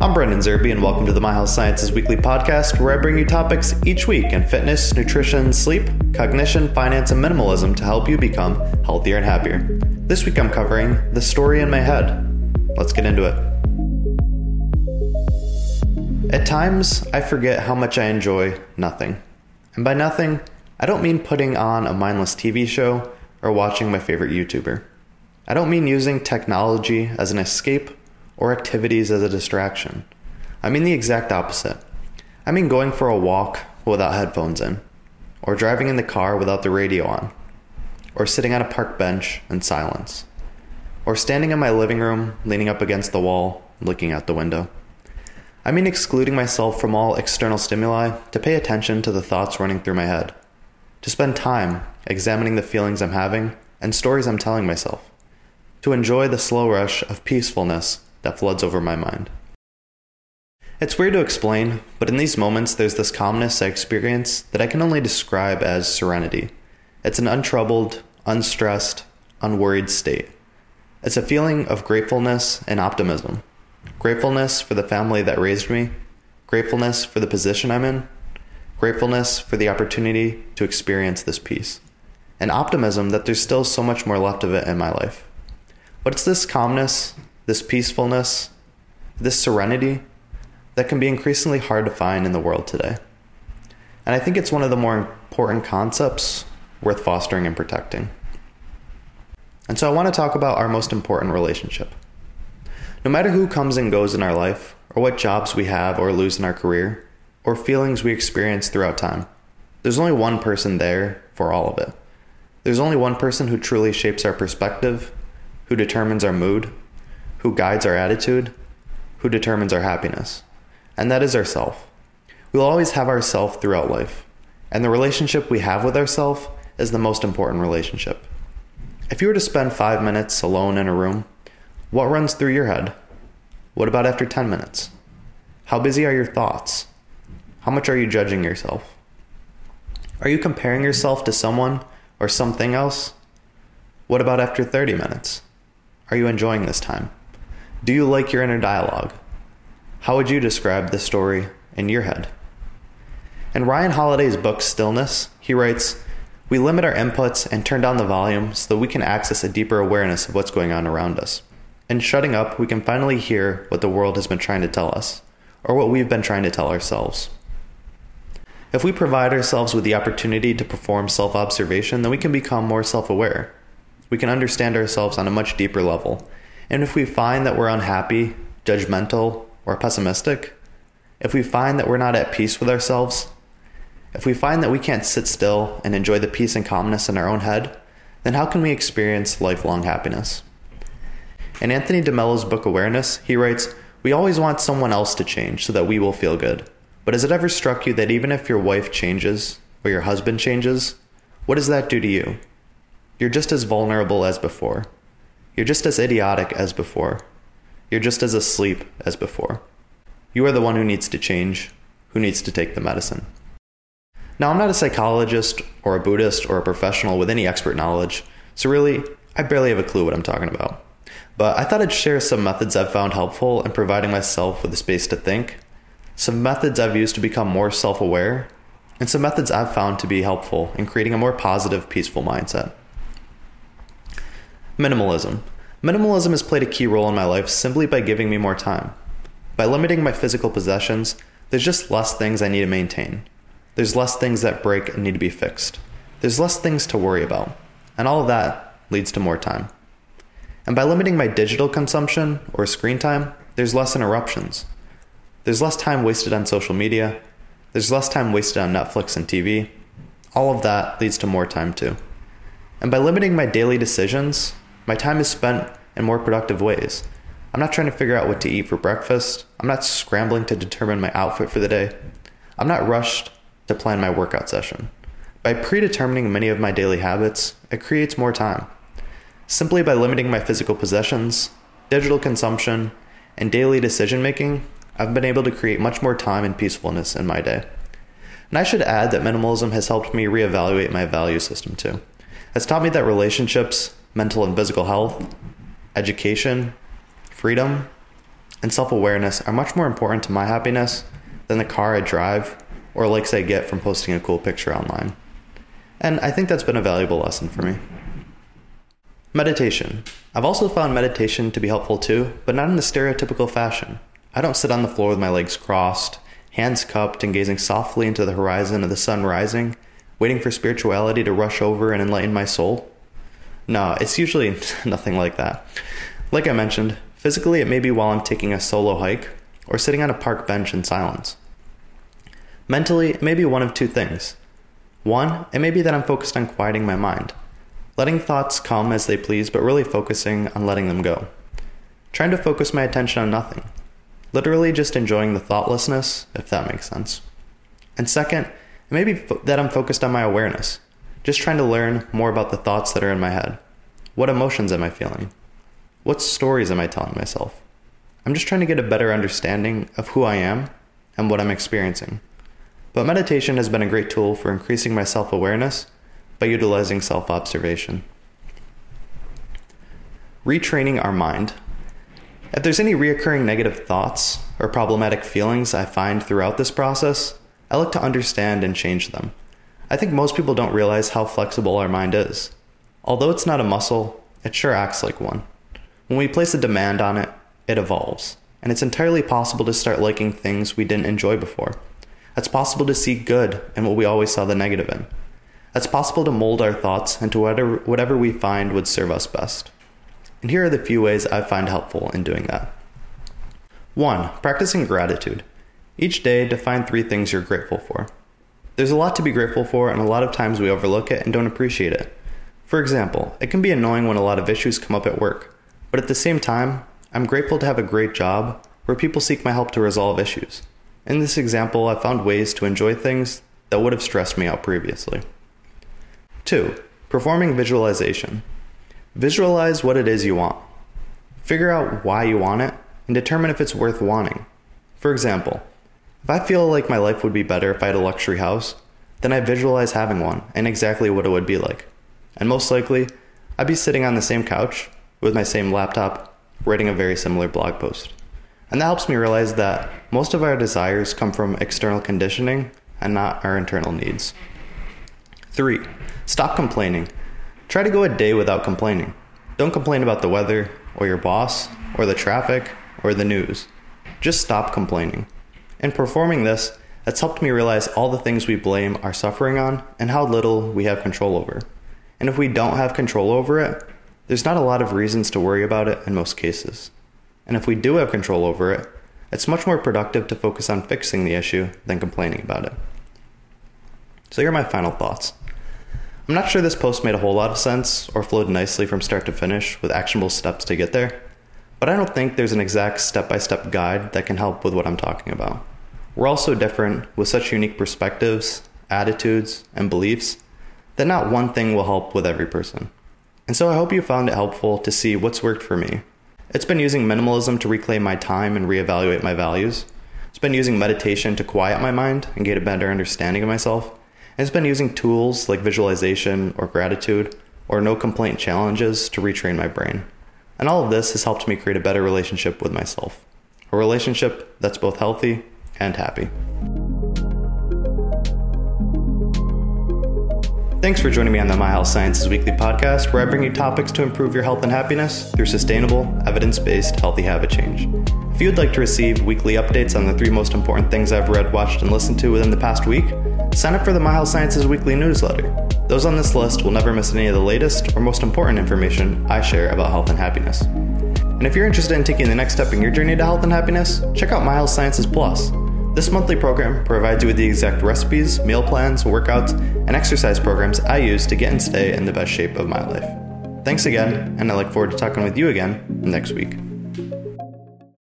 I'm Brandon Zerbe, and welcome to the My Health Sciences Weekly podcast, where I bring you topics each week in fitness, nutrition, sleep, cognition, finance, and minimalism to help you become healthier and happier. This week I'm covering the story in my head. Let's get into it. At times, I forget how much I enjoy nothing. And by nothing, I don't mean putting on a mindless TV show or watching my favorite YouTuber. I don't mean using technology as an escape or activities as a distraction. I mean the exact opposite. I mean going for a walk without headphones in, or driving in the car without the radio on, or sitting on a park bench in silence, or standing in my living room leaning up against the wall looking out the window. I mean excluding myself from all external stimuli to pay attention to the thoughts running through my head, to spend time examining the feelings I'm having and stories I'm telling myself, to enjoy the slow rush of peacefulness that floods over my mind. It's weird to explain, but in these moments, there's this calmness I experience that I can only describe as serenity. It's an untroubled, unstressed, unworried state. It's a feeling of gratefulness and optimism. Gratefulness for the family that raised me, gratefulness for the position I'm in, gratefulness for the opportunity to experience this peace, and optimism that there's still so much more left of it in my life. But it's this calmness this peacefulness, this serenity that can be increasingly hard to find in the world today. And I think it's one of the more important concepts worth fostering and protecting. And so I want to talk about our most important relationship. No matter who comes and goes in our life, or what jobs we have or lose in our career, or feelings we experience throughout time, there's only one person there for all of it. There's only one person who truly shapes our perspective, who determines our mood, who guides our attitude, who determines our happiness, and that is ourself. We'll always have ourself throughout life, and the relationship we have with ourself is the most important relationship. If you were to spend five minutes alone in a room, what runs through your head? What about after 10 minutes? How busy are your thoughts? How much are you judging yourself? Are you comparing yourself to someone or something else? What about after 30 minutes? Are you enjoying this time? Do you like your inner dialogue? How would you describe the story in your head? In Ryan Holiday's book Stillness, he writes, We limit our inputs and turn down the volume so that we can access a deeper awareness of what's going on around us. In shutting up, we can finally hear what the world has been trying to tell us, or what we've been trying to tell ourselves. If we provide ourselves with the opportunity to perform self observation, then we can become more self aware. We can understand ourselves on a much deeper level and if we find that we're unhappy, judgmental, or pessimistic, if we find that we're not at peace with ourselves, if we find that we can't sit still and enjoy the peace and calmness in our own head, then how can we experience lifelong happiness? In Anthony DeMello's book Awareness, he writes, We always want someone else to change so that we will feel good. But has it ever struck you that even if your wife changes or your husband changes, what does that do to you? You're just as vulnerable as before. You're just as idiotic as before. You're just as asleep as before. You are the one who needs to change, who needs to take the medicine. Now, I'm not a psychologist or a Buddhist or a professional with any expert knowledge, so really, I barely have a clue what I'm talking about. But I thought I'd share some methods I've found helpful in providing myself with the space to think, some methods I've used to become more self aware, and some methods I've found to be helpful in creating a more positive, peaceful mindset. Minimalism. Minimalism has played a key role in my life simply by giving me more time. By limiting my physical possessions, there's just less things I need to maintain. There's less things that break and need to be fixed. There's less things to worry about. And all of that leads to more time. And by limiting my digital consumption or screen time, there's less interruptions. There's less time wasted on social media. There's less time wasted on Netflix and TV. All of that leads to more time too. And by limiting my daily decisions, my time is spent in more productive ways. I'm not trying to figure out what to eat for breakfast. I'm not scrambling to determine my outfit for the day. I'm not rushed to plan my workout session. By predetermining many of my daily habits, it creates more time. Simply by limiting my physical possessions, digital consumption, and daily decision making, I've been able to create much more time and peacefulness in my day. And I should add that minimalism has helped me reevaluate my value system too. It's taught me that relationships mental and physical health, education, freedom, and self awareness are much more important to my happiness than the car I drive or likes I get from posting a cool picture online. And I think that's been a valuable lesson for me. Meditation. I've also found meditation to be helpful too, but not in the stereotypical fashion. I don't sit on the floor with my legs crossed, hands cupped, and gazing softly into the horizon of the sun rising, waiting for spirituality to rush over and enlighten my soul. No, it's usually nothing like that. Like I mentioned, physically it may be while I'm taking a solo hike or sitting on a park bench in silence. Mentally, it may be one of two things. One, it may be that I'm focused on quieting my mind, letting thoughts come as they please, but really focusing on letting them go. Trying to focus my attention on nothing, literally just enjoying the thoughtlessness, if that makes sense. And second, it may be fo- that I'm focused on my awareness, just trying to learn more about the thoughts that are in my head. What emotions am I feeling? What stories am I telling myself? I'm just trying to get a better understanding of who I am and what I'm experiencing. But meditation has been a great tool for increasing my self awareness by utilizing self observation. Retraining our mind. If there's any reoccurring negative thoughts or problematic feelings I find throughout this process, I look to understand and change them. I think most people don't realize how flexible our mind is. Although it's not a muscle, it sure acts like one. When we place a demand on it, it evolves, and it's entirely possible to start liking things we didn't enjoy before. It's possible to see good in what we always saw the negative in. It's possible to mold our thoughts into whatever, whatever we find would serve us best. And here are the few ways I find helpful in doing that. 1. Practicing gratitude. Each day, define three things you're grateful for. There's a lot to be grateful for, and a lot of times we overlook it and don't appreciate it. For example, it can be annoying when a lot of issues come up at work, but at the same time, I'm grateful to have a great job where people seek my help to resolve issues. In this example, I found ways to enjoy things that would have stressed me out previously. 2. Performing visualization. Visualize what it is you want. Figure out why you want it and determine if it's worth wanting. For example, if I feel like my life would be better if I had a luxury house, then I visualize having one and exactly what it would be like. And most likely, I'd be sitting on the same couch with my same laptop, writing a very similar blog post. And that helps me realize that most of our desires come from external conditioning and not our internal needs. 3. Stop complaining. Try to go a day without complaining. Don't complain about the weather, or your boss, or the traffic, or the news. Just stop complaining. In performing this, it's helped me realize all the things we blame our suffering on and how little we have control over. And if we don't have control over it, there's not a lot of reasons to worry about it in most cases. And if we do have control over it, it's much more productive to focus on fixing the issue than complaining about it. So, here are my final thoughts. I'm not sure this post made a whole lot of sense or flowed nicely from start to finish with actionable steps to get there, but I don't think there's an exact step by step guide that can help with what I'm talking about. We're all so different with such unique perspectives, attitudes, and beliefs that not one thing will help with every person. And so I hope you found it helpful to see what's worked for me. It's been using minimalism to reclaim my time and reevaluate my values. It's been using meditation to quiet my mind and get a better understanding of myself. And it's been using tools like visualization or gratitude or no complaint challenges to retrain my brain. And all of this has helped me create a better relationship with myself. A relationship that's both healthy and happy. Thanks for joining me on the My Health Sciences Weekly podcast, where I bring you topics to improve your health and happiness through sustainable, evidence based healthy habit change. If you'd like to receive weekly updates on the three most important things I've read, watched, and listened to within the past week, sign up for the My Health Sciences Weekly newsletter. Those on this list will never miss any of the latest or most important information I share about health and happiness. And if you're interested in taking the next step in your journey to health and happiness, check out Health Sciences Plus. This monthly program provides you with the exact recipes, meal plans, workouts, and exercise programs I use to get and stay in the best shape of my life. Thanks again, and I look forward to talking with you again next week.